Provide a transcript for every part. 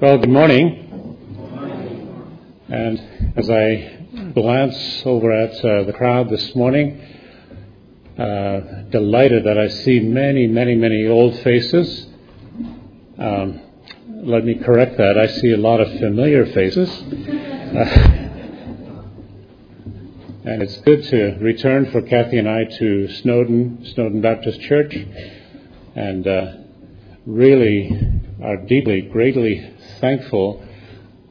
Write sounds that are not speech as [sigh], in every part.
Well, good morning. And as I glance over at uh, the crowd this morning, uh, delighted that I see many, many, many old faces. Um, let me correct that. I see a lot of familiar faces. Uh, [laughs] and it's good to return for Kathy and I to Snowden, Snowdon Baptist Church, and uh, really are deeply, greatly thankful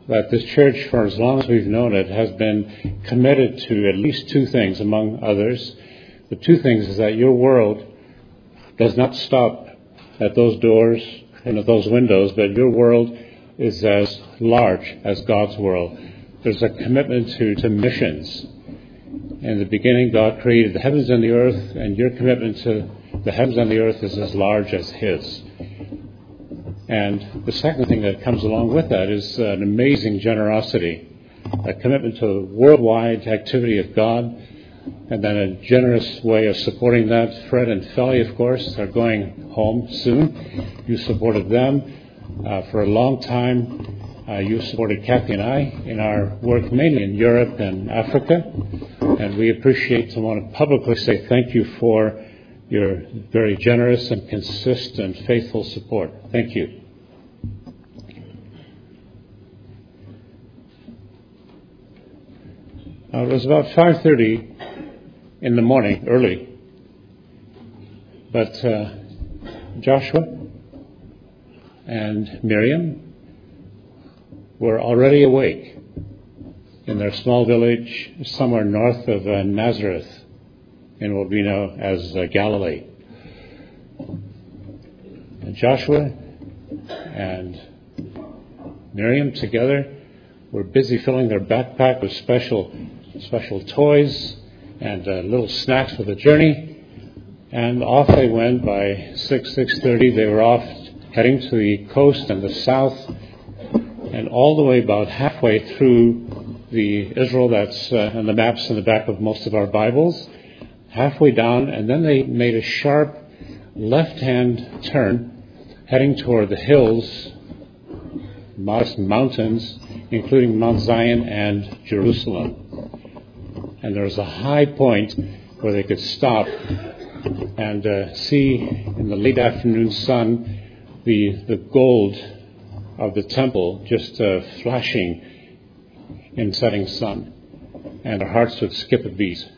that this church, for as long as we've known it, has been committed to at least two things, among others. The two things is that your world does not stop at those doors and at those windows, but your world is as large as God's world. There's a commitment to, to missions. In the beginning, God created the heavens and the earth, and your commitment to the heavens and the earth is as large as His. And the second thing that comes along with that is an amazing generosity, a commitment to the worldwide activity of God, and then a generous way of supporting that. Fred and Felly, of course, are going home soon. You supported them uh, for a long time. Uh, you supported Kathy and I in our work mainly in Europe and Africa, and we appreciate and want to publicly say thank you for your very generous and consistent, faithful support. Thank you. Uh, it was about 5:30 in the morning, early. But uh, Joshua and Miriam were already awake in their small village somewhere north of uh, Nazareth in what we know as uh, Galilee. And Joshua and Miriam together were busy filling their backpack with special special toys and uh, little snacks for the journey. And off they went by 6, 6.30. They were off heading to the coast and the south and all the way about halfway through the Israel that's uh, on the maps in the back of most of our Bibles, halfway down, and then they made a sharp left-hand turn heading toward the hills, modest mountains, including Mount Zion and Jerusalem and there was a high point where they could stop and uh, see in the late afternoon sun the, the gold of the temple just uh, flashing in setting sun. And their hearts would skip a beat.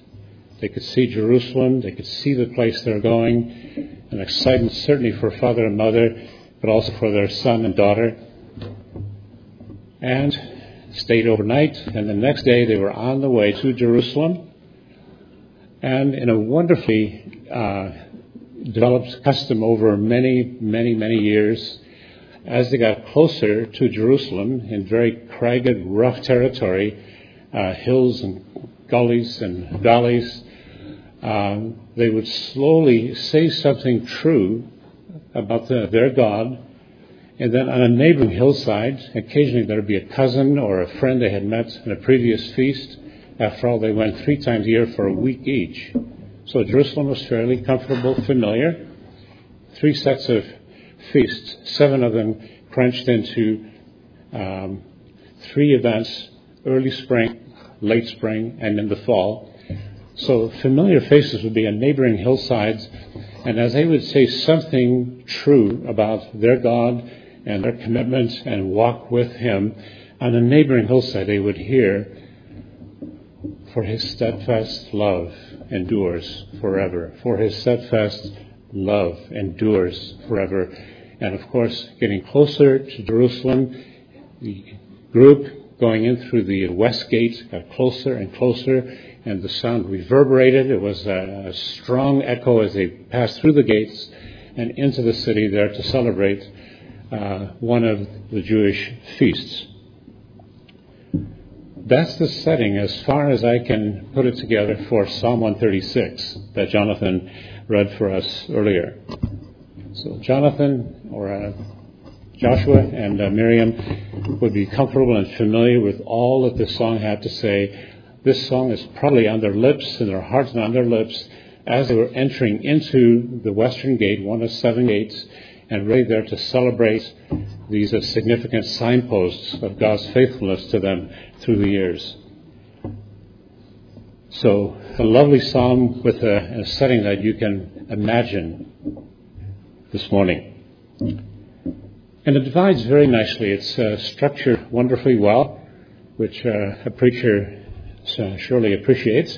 They could see Jerusalem, they could see the place they're going, an excitement certainly for father and mother, but also for their son and daughter. And stayed overnight, and the next day they were on the way to Jerusalem. And in a wonderfully uh, developed custom over many, many, many years, as they got closer to Jerusalem in very cragged, rough territory, uh, hills and gullies and valleys, um, they would slowly say something true about the, their God and then on a neighboring hillside, occasionally there would be a cousin or a friend they had met in a previous feast. After all, they went three times a year for a week each. So Jerusalem was fairly comfortable, familiar. Three sets of feasts, seven of them crunched into um, three events early spring, late spring, and in the fall. So familiar faces would be on neighboring hillsides, and as they would say something true about their God and their commitment and walk with Him, on a neighboring hillside they would hear, For His steadfast love endures forever. For His steadfast love endures forever. And of course, getting closer to Jerusalem, the group going in through the west gate got closer and closer, and the sound reverberated. It was a strong echo as they passed through the gates and into the city there to celebrate uh, one of the Jewish feasts. That's the setting as far as I can put it together for Psalm 136 that Jonathan read for us earlier. So Jonathan or uh, Joshua and uh, Miriam would be comfortable and familiar with all that this song had to say. This song is probably on their lips, and their hearts and on their lips, as they were entering into the western gate, one of seven gates, and ready there to celebrate these significant signposts of God's faithfulness to them through the years. So, a lovely psalm with a, a setting that you can imagine this morning. And it divides very nicely. It's uh, structured wonderfully well, which uh, a preacher Uh, surely appreciates.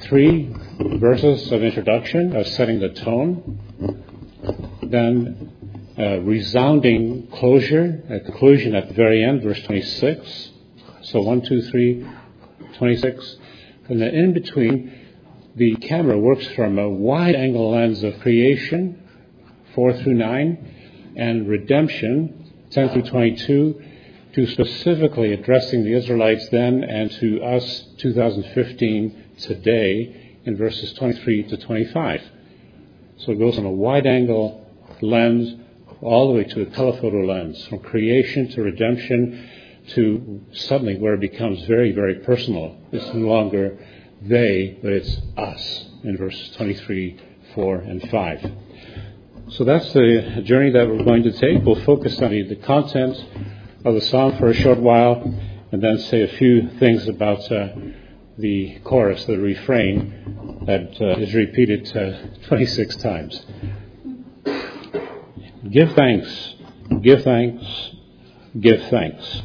Three verses of introduction, of setting the tone. Then a resounding closure, a conclusion at the very end, verse 26. So 1, 2, 3, 26. And then in between, the camera works from a wide angle lens of creation, 4 through 9, and redemption, 10 through 22, to specifically addressing the Israelites then and to us, 2015, today, in verses 23 to 25. So it goes on a wide angle lens all the way to a telephoto lens, from creation to redemption to suddenly where it becomes very, very personal. It's no longer they, but it's us in verses 23, 4, and 5. So that's the journey that we're going to take. We'll focus on the content of the psalm for a short while and then say a few things about uh, the chorus, the refrain that uh, is repeated uh, 26 times. Give thanks, give thanks, give thanks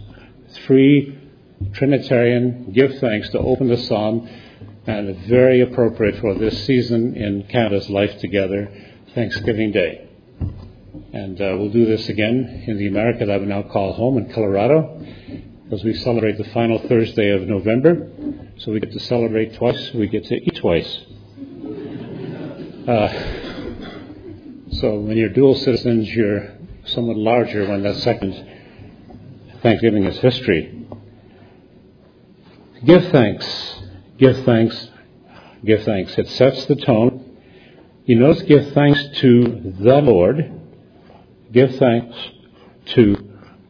three Trinitarian give thanks to open the psalm, and very appropriate for this season in Canada's Life Together, Thanksgiving Day. And uh, we'll do this again in the America that we now call home in Colorado, as we celebrate the final Thursday of November. So we get to celebrate twice, we get to eat twice. Uh, so when you're dual citizens, you're somewhat larger when that second Thanksgiving is history. Give thanks. Give thanks. Give thanks. It sets the tone. You notice give thanks to the Lord. Give thanks to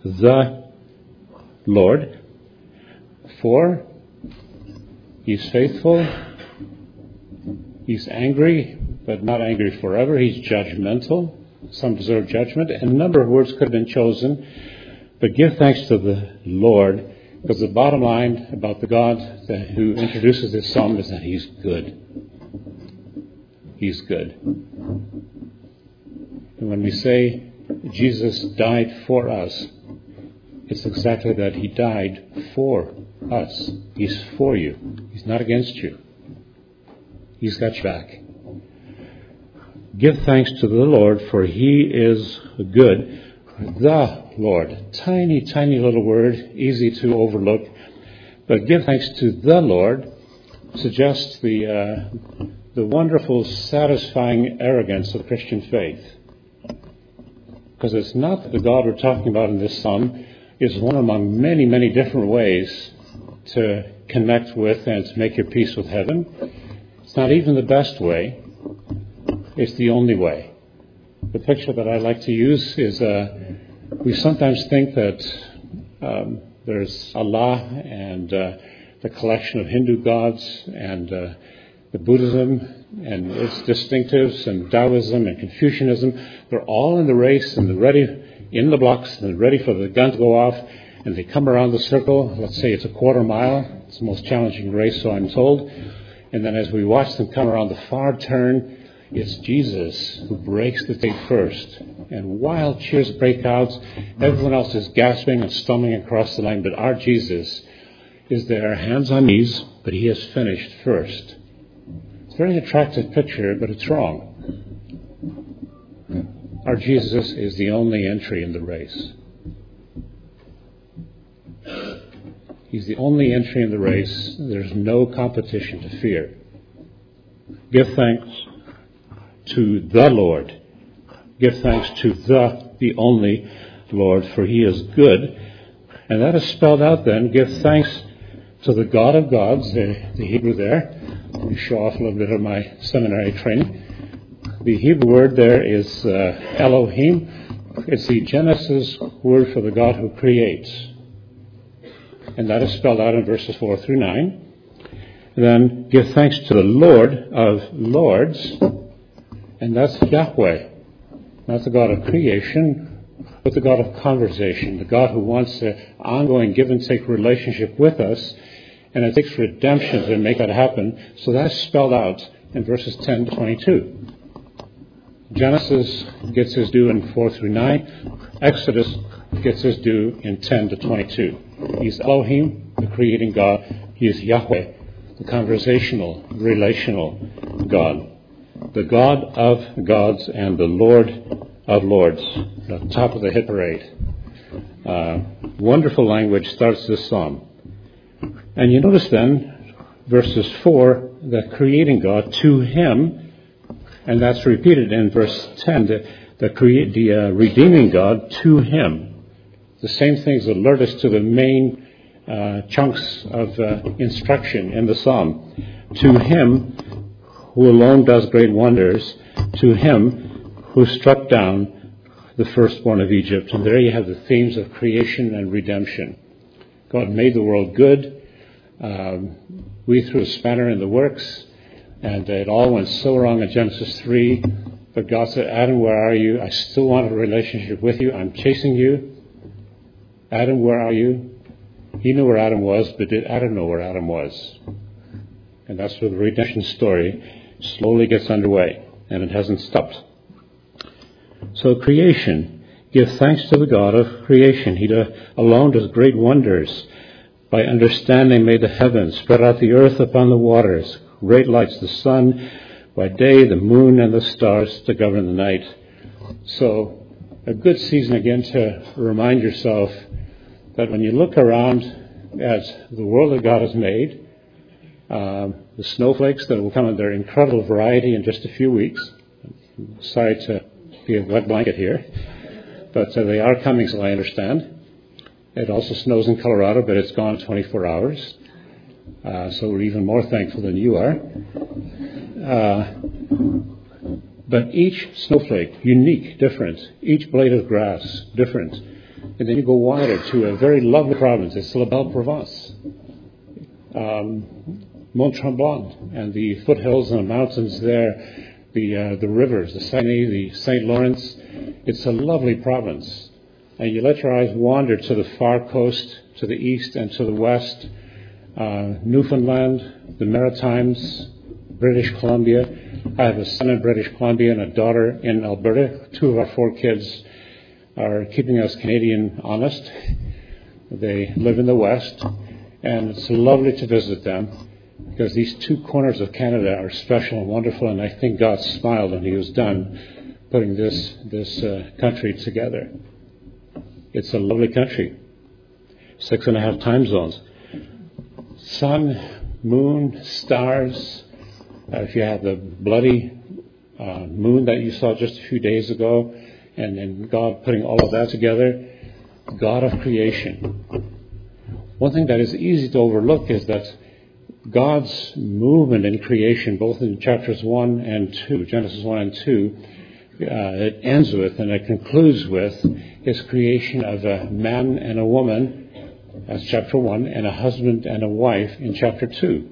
the Lord. For He's faithful. He's angry, but not angry forever. He's judgmental. Some deserve judgment. A number of words could have been chosen. But give thanks to the Lord, because the bottom line about the God that, who introduces this psalm is that He's good. He's good. And when we say Jesus died for us, it's exactly that He died for us. He's for you. He's not against you. He's got your back. Give thanks to the Lord, for He is good. The Lord. Tiny, tiny little word, easy to overlook. But give thanks to the Lord suggests the, uh, the wonderful, satisfying arrogance of Christian faith. Because it's not that the God we're talking about in this psalm is one among many, many different ways to connect with and to make your peace with heaven. It's not even the best way, it's the only way. The picture that I like to use is uh, we sometimes think that um, there's Allah and uh, the collection of Hindu gods and uh, the Buddhism and its distinctives and Taoism and Confucianism. They're all in the race and they're ready in the blocks and ready for the gun to go off. And they come around the circle. Let's say it's a quarter mile. It's the most challenging race, so I'm told. And then as we watch them come around the far turn, it's Jesus who breaks the tape first. And wild cheers break out. Everyone else is gasping and stumbling across the line, but our Jesus is there, hands on knees, but he has finished first. Very attractive picture, but it's wrong. Our Jesus is the only entry in the race. He's the only entry in the race. There's no competition to fear. Give thanks to the Lord. Give thanks to the, the only Lord, for he is good. And that is spelled out then. Give thanks to the God of gods, the, the Hebrew there. Show off a little bit of my seminary training. The Hebrew word there is uh, Elohim. It's the Genesis word for the God who creates. And that is spelled out in verses 4 through 9. And then give thanks to the Lord of Lords, and that's Yahweh. That's the God of creation, but the God of conversation, the God who wants an ongoing give and take relationship with us, and it takes redemption to make that happen. So that's spelled out in verses 10 to 22. Genesis gets his due in 4 through 9. Exodus gets his due in 10 to 22. He's Elohim, the creating God. He is Yahweh, the conversational, relational God. The God of gods and the Lord of lords. The top of the hit parade. Uh, wonderful language starts this psalm. And you notice then, verses 4, the creating God, to him, and that's repeated in verse 10, the, the, create, the uh, redeeming God, to him. The same things alert us to the main uh, chunks of uh, instruction in the psalm. To him who alone does great wonders, to him who struck down the firstborn of Egypt. And there you have the themes of creation and redemption. God made the world good. Um, we threw a spanner in the works, and it all went so wrong in Genesis 3. But God said, Adam, where are you? I still want a relationship with you. I'm chasing you. Adam, where are you? He knew where Adam was, but did Adam know where Adam was? And that's where the redemption story slowly gets underway, and it hasn't stopped. So, creation. Give thanks to the God of creation. He alone does great wonders. By understanding made the heavens, spread out the earth upon the waters, great lights, the sun by day, the moon and the stars to govern the night. So, a good season again to remind yourself that when you look around at the world that God has made, um, the snowflakes that will come in their incredible variety in just a few weeks. Sorry to be a wet blanket here, but uh, they are coming, so I understand. It also snows in Colorado, but it's gone 24 hours. Uh, so we're even more thankful than you are. Uh, but each snowflake, unique, different. Each blade of grass, different. And then you go wider to a very lovely province. It's La Belle Province. Um, Mont Tremblant and the foothills and the mountains there, the, uh, the rivers, the Seine, the St. Lawrence. It's a lovely province and you let your eyes wander to the far coast, to the east and to the west, uh, Newfoundland, the Maritimes, British Columbia. I have a son in British Columbia and a daughter in Alberta. Two of our four kids are keeping us Canadian honest. They live in the West, and it's lovely to visit them because these two corners of Canada are special and wonderful, and I think God smiled when He was done putting this this uh, country together. It's a lovely country. Six and a half time zones. Sun, moon, stars. Uh, if you have the bloody uh, moon that you saw just a few days ago, and then God putting all of that together, God of creation. One thing that is easy to overlook is that God's movement in creation, both in chapters 1 and 2, Genesis 1 and 2, uh, it ends with and it concludes with his creation of a man and a woman, that's chapter 1, and a husband and a wife in chapter 2.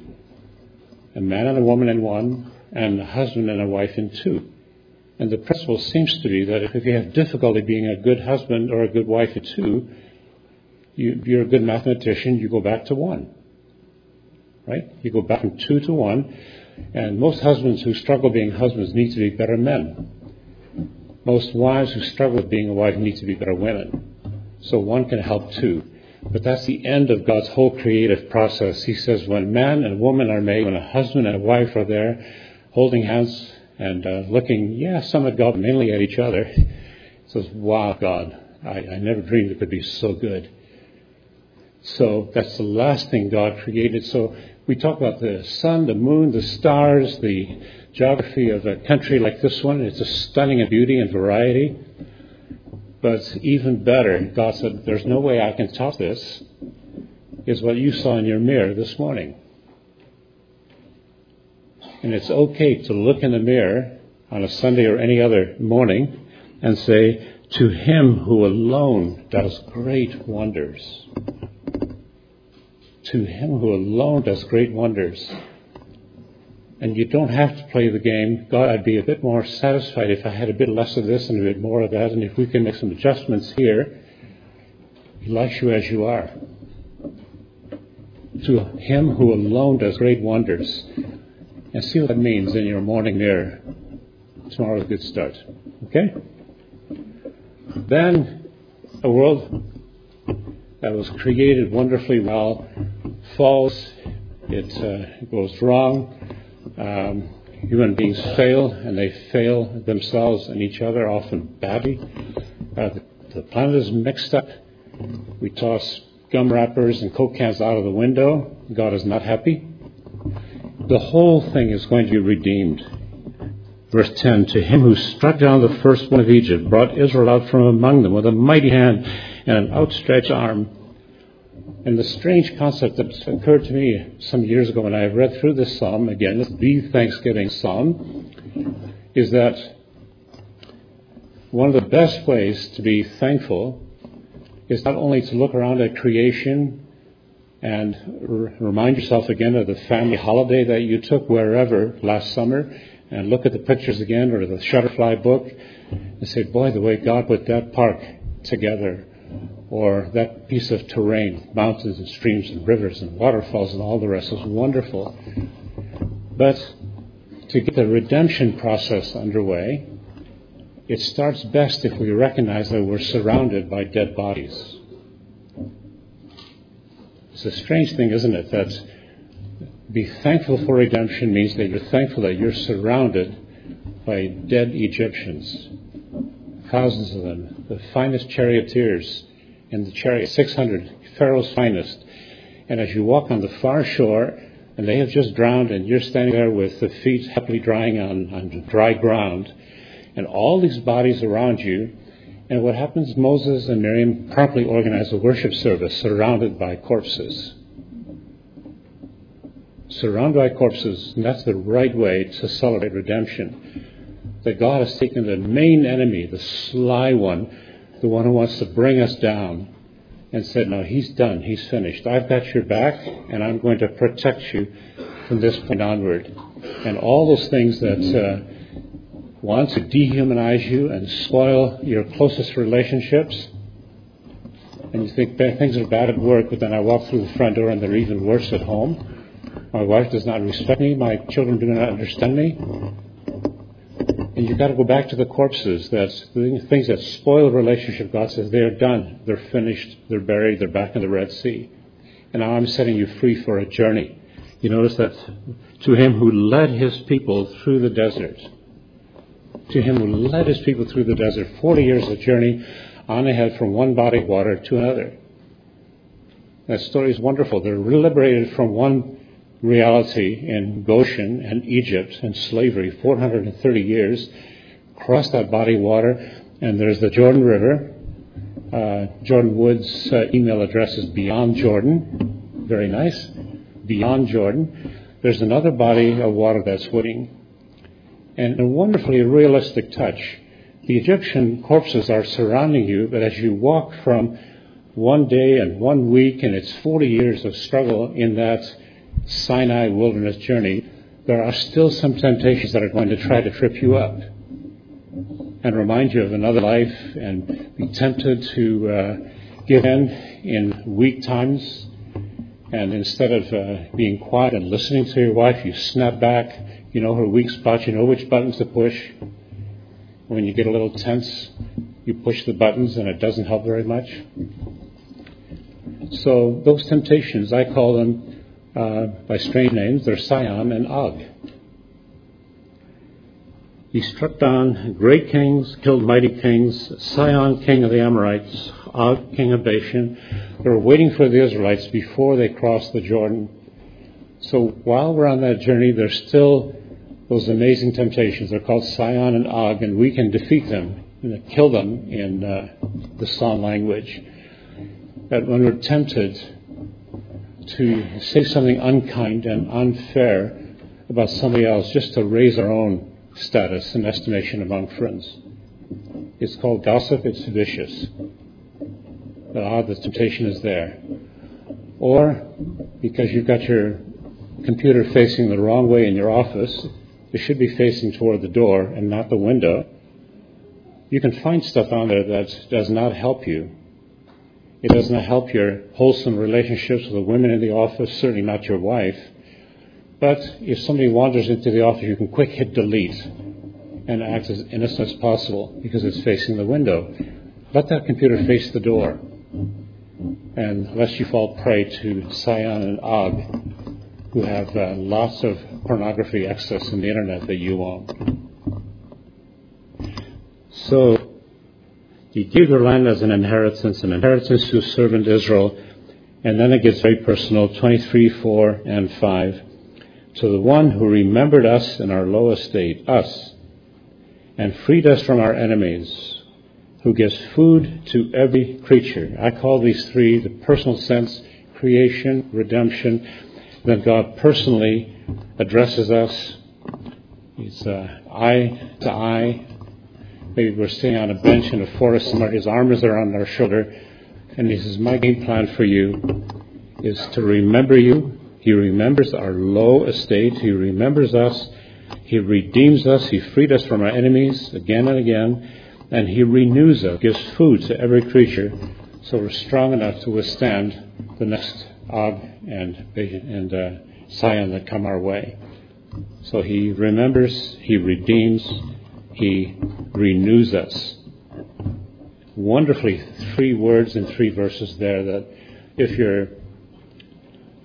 A man and a woman in 1, and a husband and a wife in 2. And the principle seems to be that if you have difficulty being a good husband or a good wife in 2, you, you're a good mathematician, you go back to 1. Right? You go back from 2 to 1. And most husbands who struggle being husbands need to be better men most wives who struggle with being a wife need to be better women. So one can help too. But that's the end of God's whole creative process. He says when man and woman are made, when a husband and a wife are there holding hands and uh, looking, yeah, some at God, mainly at each other, he says, wow, God, I, I never dreamed it could be so good. So that's the last thing God created. So we talk about the sun, the moon, the stars, the geography of a country like this one. It's a stunning in beauty and variety. But even better, God said, There's no way I can top this, is what you saw in your mirror this morning. And it's okay to look in the mirror on a Sunday or any other morning and say, To him who alone does great wonders. To him who alone does great wonders and you don't have to play the game. God, I'd be a bit more satisfied if I had a bit less of this and a bit more of that, and if we can make some adjustments here. He likes you as you are. To Him who alone does great wonders. And see what that means in your morning mirror. Tomorrow's a good start. Okay? Then a world that was created wonderfully well falls, it uh, goes wrong. Um, human beings fail, and they fail themselves and each other, often badly. Uh, the, the planet is mixed up. We toss gum wrappers and coke cans out of the window. God is not happy. The whole thing is going to be redeemed. Verse 10 To him who struck down the firstborn of Egypt, brought Israel out from among them with a mighty hand and an outstretched arm. And the strange concept that occurred to me some years ago when I read through this psalm, again, this the Thanksgiving psalm, is that one of the best ways to be thankful is not only to look around at creation and r- remind yourself again of the family holiday that you took wherever last summer and look at the pictures again or the Shutterfly book and say, boy, the way God put that park together or that piece of terrain, mountains and streams and rivers and waterfalls and all the rest is wonderful. But to get the redemption process underway, it starts best if we recognize that we're surrounded by dead bodies. It's a strange thing, isn't it? That be thankful for redemption means that you're thankful that you're surrounded by dead Egyptians, thousands of them, the finest charioteers in the chariot, 600, Pharaoh's finest. And as you walk on the far shore, and they have just drowned, and you're standing there with the feet happily drying on, on dry ground, and all these bodies around you. And what happens, Moses and Miriam promptly organize a worship service surrounded by corpses. Surrounded by corpses, and that's the right way to celebrate redemption. That God has taken the main enemy, the sly one, the one who wants to bring us down, and said, No, he's done, he's finished. I've got your back, and I'm going to protect you from this point onward. And all those things that. Uh, want to dehumanize you and spoil your closest relationships. And you think things are bad at work, but then I walk through the front door and they're even worse at home. My wife does not respect me. My children do not understand me. And you've got to go back to the corpses. That's the things that spoil a relationship. God says they are done. They're finished. They're buried. They're back in the Red Sea. And now I'm setting you free for a journey. You notice that to him who led his people through the desert to him who led his people through the desert, 40 years of journey on ahead from one body of water to another. That story is wonderful. They're liberated from one reality in Goshen and Egypt and slavery, 430 years, cross that body of water, and there's the Jordan River. Uh, Jordan Wood's uh, email address is Beyond Jordan. Very nice. Beyond Jordan. There's another body of water that's waiting and a wonderfully realistic touch. The Egyptian corpses are surrounding you, but as you walk from one day and one week and it's 40 years of struggle in that Sinai wilderness journey, there are still some temptations that are going to try to trip you up and remind you of another life and be tempted to uh, give in in weak times. And instead of uh, being quiet and listening to your wife, you snap back you know her weak spots, you know which buttons to push. When you get a little tense, you push the buttons and it doesn't help very much. So those temptations, I call them by strange names. They're Sihon and Og. He struck down great kings, killed mighty kings, Sihon, king of the Amorites, Og, king of Bashan. They were waiting for the Israelites before they crossed the Jordan. So while we're on that journey, there's still those amazing temptations. They're called Sihon and Og, and we can defeat them, and kill them in uh, the Psalm language. That when we're tempted to say something unkind and unfair about somebody else just to raise our own status and estimation among friends. It's called gossip, it's vicious. But ah, the temptation is there. Or because you've got your computer facing the wrong way in your office. It should be facing toward the door and not the window. You can find stuff on there that does not help you. It does not help your wholesome relationships with the women in the office, certainly not your wife. But if somebody wanders into the office, you can quick hit delete and act as innocent as possible because it's facing the window. Let that computer face the door. And lest you fall prey to Sihon and Og, who have uh, lots of pornography access in the internet that you own. So, you gave your land as an inheritance, an inheritance to servant Israel, and then it gets very personal 23, 4, and 5. To the one who remembered us in our low estate, us, and freed us from our enemies, who gives food to every creature. I call these three the personal sense creation, redemption. Then God personally addresses us. He's uh, eye to eye. Maybe we're sitting on a bench in a forest somewhere. His arms are on our shoulder. And he says, My game plan for you is to remember you. He remembers our low estate. He remembers us. He redeems us. He freed us from our enemies again and again and he renews us, gives food to every creature, so we're strong enough to withstand the next Og and, and uh, Sihon that come our way. So he remembers, he redeems, he renews us. Wonderfully, three words and three verses there that if you're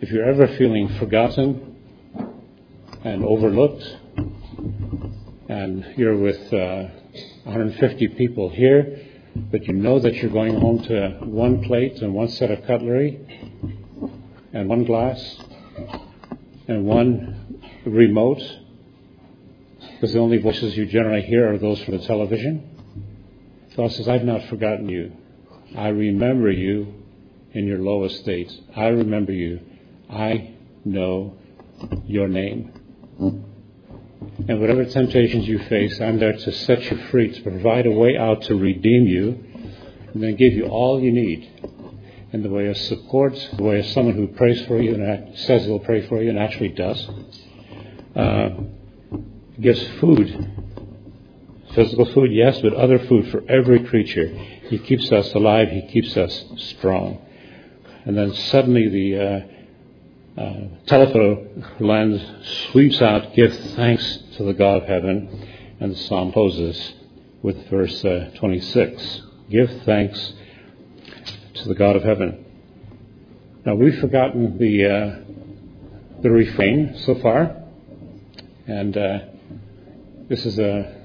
if you're ever feeling forgotten and overlooked, and you're with uh, 150 people here, but you know that you're going home to one plate and one set of cutlery and one glass and one remote, because the only voices you generally hear are those from the television. God says, I've not forgotten you. I remember you in your low estate. I remember you. I know your name. And whatever temptations you face, I'm there to set you free, to provide a way out to redeem you, and then give you all you need in the way of support, the way of someone who prays for you and says they'll pray for you and actually does. Uh, gives food, physical food, yes, but other food for every creature. He keeps us alive. He keeps us strong. And then suddenly the uh, uh, telephone lens sweeps out, give thanks to the God of heaven, and the psalm closes with verse uh, 26. Give thanks to the God of heaven. Now we've forgotten the uh, the refrain so far, and uh, this is a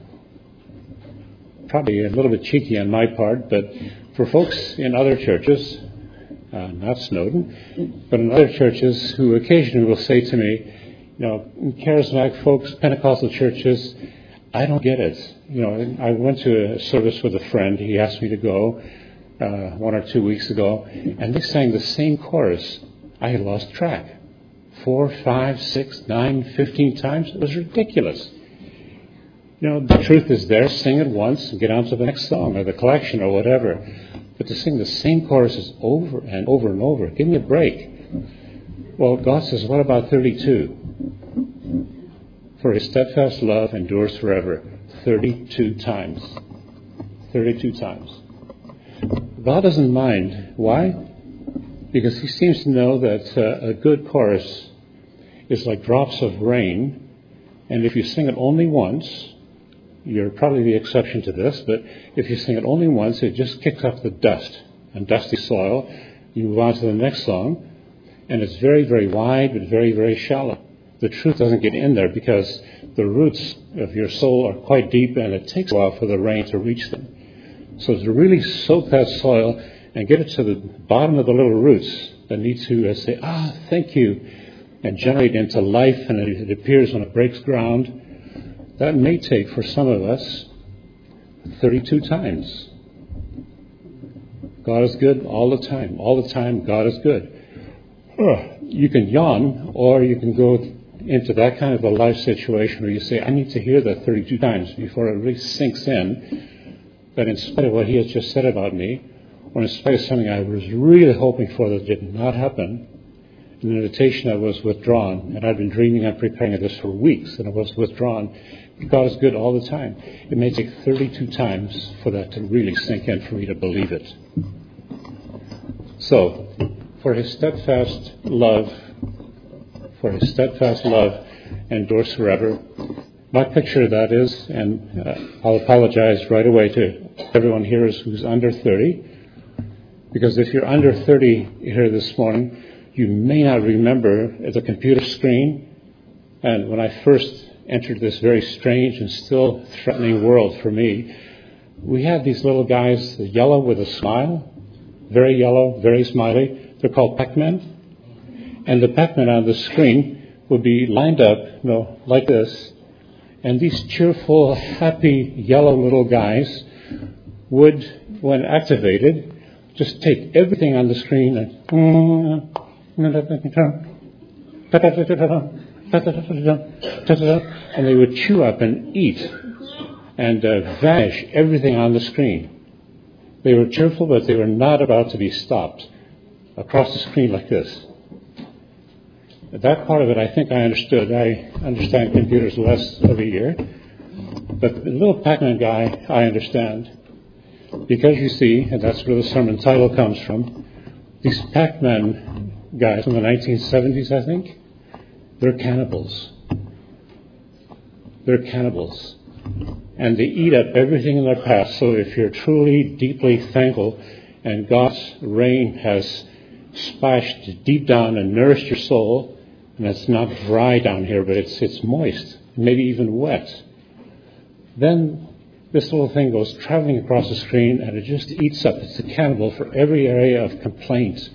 probably a little bit cheeky on my part, but for folks in other churches uh, not Snowdon, but in other churches who occasionally will say to me, you know, charismatic folks, Pentecostal churches, I don't get it. You know, I went to a service with a friend. He asked me to go uh, one or two weeks ago, and they sang the same chorus. I had lost track. Four, five, six, nine, fifteen times. It was ridiculous. You know, the truth is there. Sing it once and get on to the next song or the collection or whatever. But to sing the same choruses over and over and over, give me a break. Well, God says, what about 32? For his steadfast love endures forever. 32 times. 32 times. God doesn't mind. Why? Because he seems to know that uh, a good chorus is like drops of rain, and if you sing it only once, you're probably the exception to this, but if you sing it only once, it just kicks up the dust and dusty soil. You move on to the next song, and it's very, very wide, but very, very shallow. The truth doesn't get in there because the roots of your soul are quite deep, and it takes a while for the rain to reach them. So to really soak that soil and get it to the bottom of the little roots that need to uh, say, ah, thank you, and generate into life, and it, it appears when it breaks ground that may take for some of us 32 times. God is good all the time. All the time, God is good. You can yawn, or you can go into that kind of a life situation where you say, I need to hear that 32 times before it really sinks in that in spite of what he has just said about me, or in spite of something I was really hoping for that did not happen, an invitation that was withdrawn, and I'd been dreaming and preparing this for weeks, and it was withdrawn. God is good all the time. It may take 32 times for that to really sink in for me to believe it. So, for his steadfast love, for his steadfast love endures forever. My picture of that is, and uh, I'll apologize right away to everyone here who's under 30, because if you're under 30 here this morning, you may not remember the computer screen. And when I first entered this very strange and still threatening world for me, we had these little guys, yellow with a smile, very yellow, very smiley. They're called Pac-Men. And the Pac-Men on the screen would be lined up, you know, like this. And these cheerful, happy, yellow little guys would, when activated, just take everything on the screen and and they would chew up and eat and uh, vanish everything on the screen. They were cheerful, but they were not about to be stopped across the screen like this. That part of it, I think I understood. I understand computers less a year, but the little Pac-Man guy, I understand. Because you see, and that's where the sermon title comes from, these Pac-Man guys from the 1970s, I think. They're cannibals. They're cannibals. And they eat up everything in their path. So if you're truly deeply thankful and God's rain has splashed deep down and nourished your soul, and it's not dry down here, but it's, it's moist, maybe even wet, then this little thing goes traveling across the screen and it just eats up. It's a cannibal for every area of complaint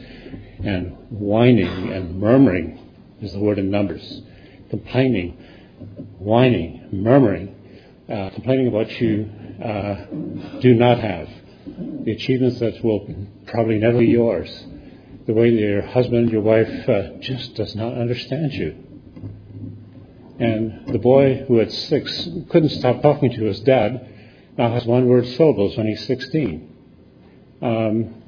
and whining and murmuring is the word in Numbers. Complaining, whining, murmuring, uh, complaining about what you uh, do not have. The achievements that will probably never be yours. The way that your husband, your wife uh, just does not understand you. And the boy who at six couldn't stop talking to his dad now has one word syllables when he's 16. Um,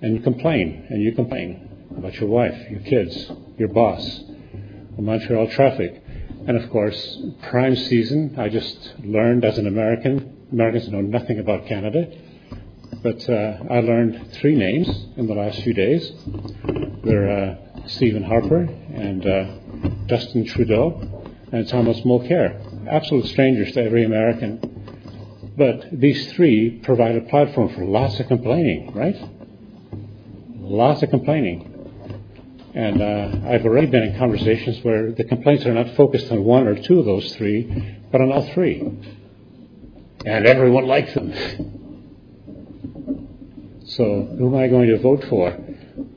and you complain, and you complain about your wife, your kids, your boss, the Montreal traffic. And of course, prime season, I just learned as an American, Americans know nothing about Canada, but uh, I learned three names in the last few days. They're uh, Stephen Harper and uh, Justin Trudeau and Thomas Mulcair. Absolute strangers to every American. But these three provide a platform for lots of complaining, right? lots of complaining. And uh, I've already been in conversations where the complaints are not focused on one or two of those three, but on all three. And everyone likes them. so who am I going to vote for?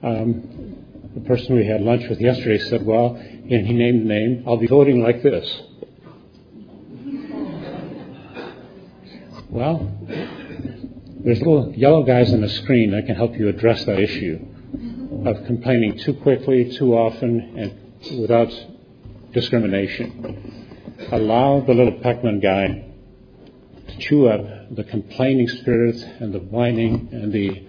Um, the person we had lunch with yesterday said, well, and he named the name, I'll be voting like this. Well, there's little yellow guys on the screen that can help you address that issue of complaining too quickly, too often, and without discrimination. Allow the little Pac-Man guy to chew up the complaining spirit and the whining and the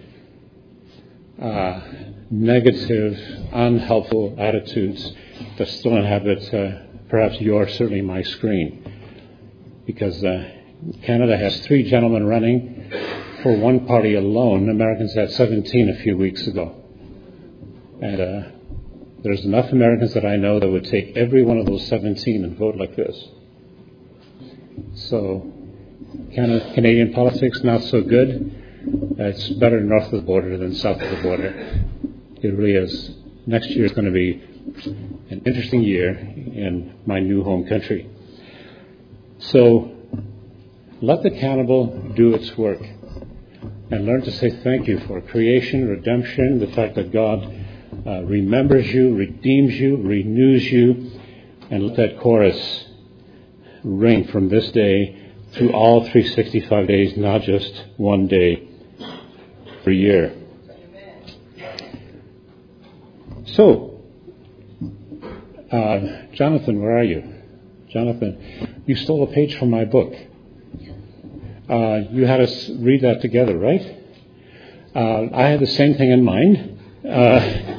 uh, negative, unhelpful attitudes that still inhabit uh, perhaps your, certainly my screen. Because uh, Canada has three gentlemen running for one party alone. Americans had 17 a few weeks ago. And uh, there's enough Americans that I know that would take every one of those 17 and vote like this. So, Canada, Canadian politics, not so good. Uh, it's better north of the border than south of the border. It really is. Next year is going to be an interesting year in my new home country. So, let the cannibal do its work and learn to say thank you for creation, redemption, the fact that God uh, remembers you, redeems you, renews you, and let that chorus ring from this day through all 365 days, not just one day per year. So, uh, Jonathan, where are you? Jonathan, you stole a page from my book. Uh, you had us read that together, right? Uh, I had the same thing in mind. Uh,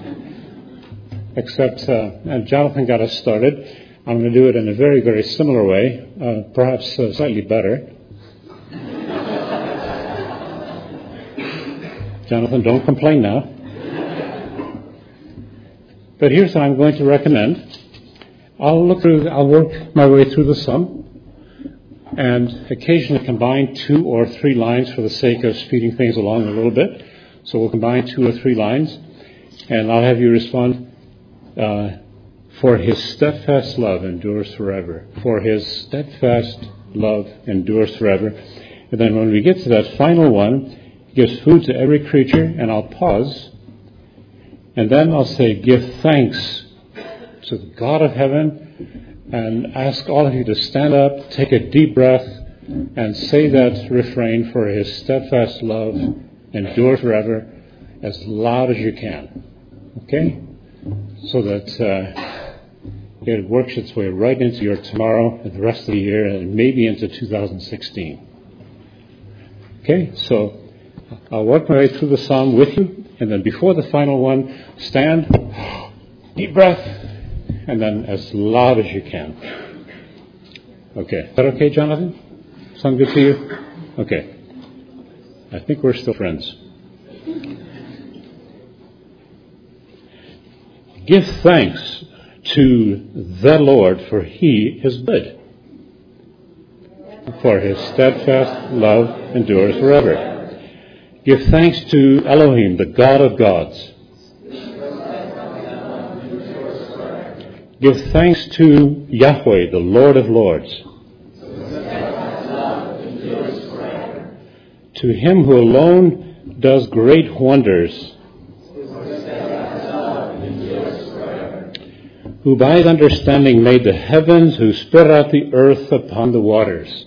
except uh, Jonathan got us started. I'm going to do it in a very, very similar way, uh, perhaps uh, slightly better. Jonathan, don't complain now. But here's what I'm going to recommend. I'll look through, I'll work my way through the sum and occasionally combine two or three lines for the sake of speeding things along a little bit. So we'll combine two or three lines and I'll have you respond, uh, for his steadfast love endures forever. For his steadfast love endures forever. And then when we get to that final one, he gives food to every creature, and I'll pause. And then I'll say, Give thanks to the God of heaven, and ask all of you to stand up, take a deep breath, and say that refrain for his steadfast love endure forever as loud as you can. Okay? So that uh, it works its way right into your tomorrow and the rest of the year and maybe into 2016. Okay? So I'll work my way through the psalm with you, and then before the final one, stand, deep breath, and then as loud as you can. Okay. Is that okay, Jonathan? Sound good to you? Okay. I think we're still friends. Give thanks to the Lord, for he is good. For his steadfast love endures forever. Give thanks to Elohim, the God of gods. Give thanks to Yahweh, the Lord of lords. To him who alone does great wonders. Who by his understanding made the heavens, who spread out the earth upon the waters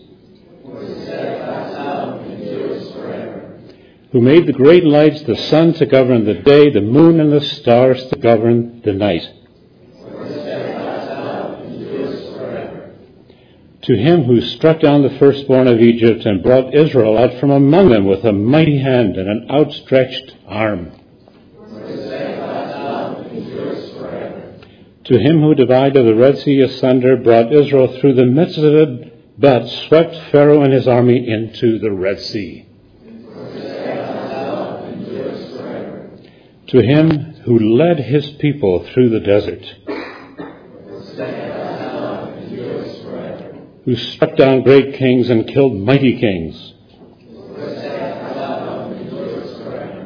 who made the great lights, the sun to govern the day, the moon and the stars to govern the night. To him who struck down the firstborn of Egypt and brought Israel out from among them with a mighty hand and an outstretched arm. To him who divided the Red Sea asunder, brought Israel through the midst of it, but swept Pharaoh and his army into the Red Sea. to him who led his people through the desert, who struck down great kings and killed mighty kings.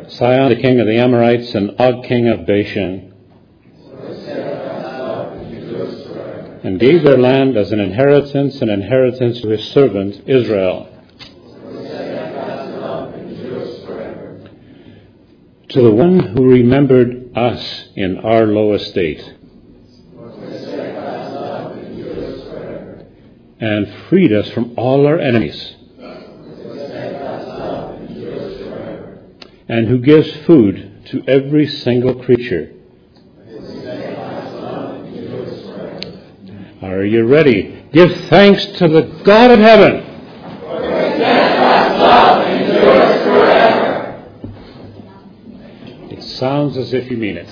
Sihon, the king of the Amorites, and Og, king of Bashan, and gave their land as an inheritance, an inheritance to his servant Israel. to the one who remembered us in our low estate and freed us from all our enemies and who gives food to every single creature. Are you ready? Give thanks to the God of heaven. It sounds as if you mean it.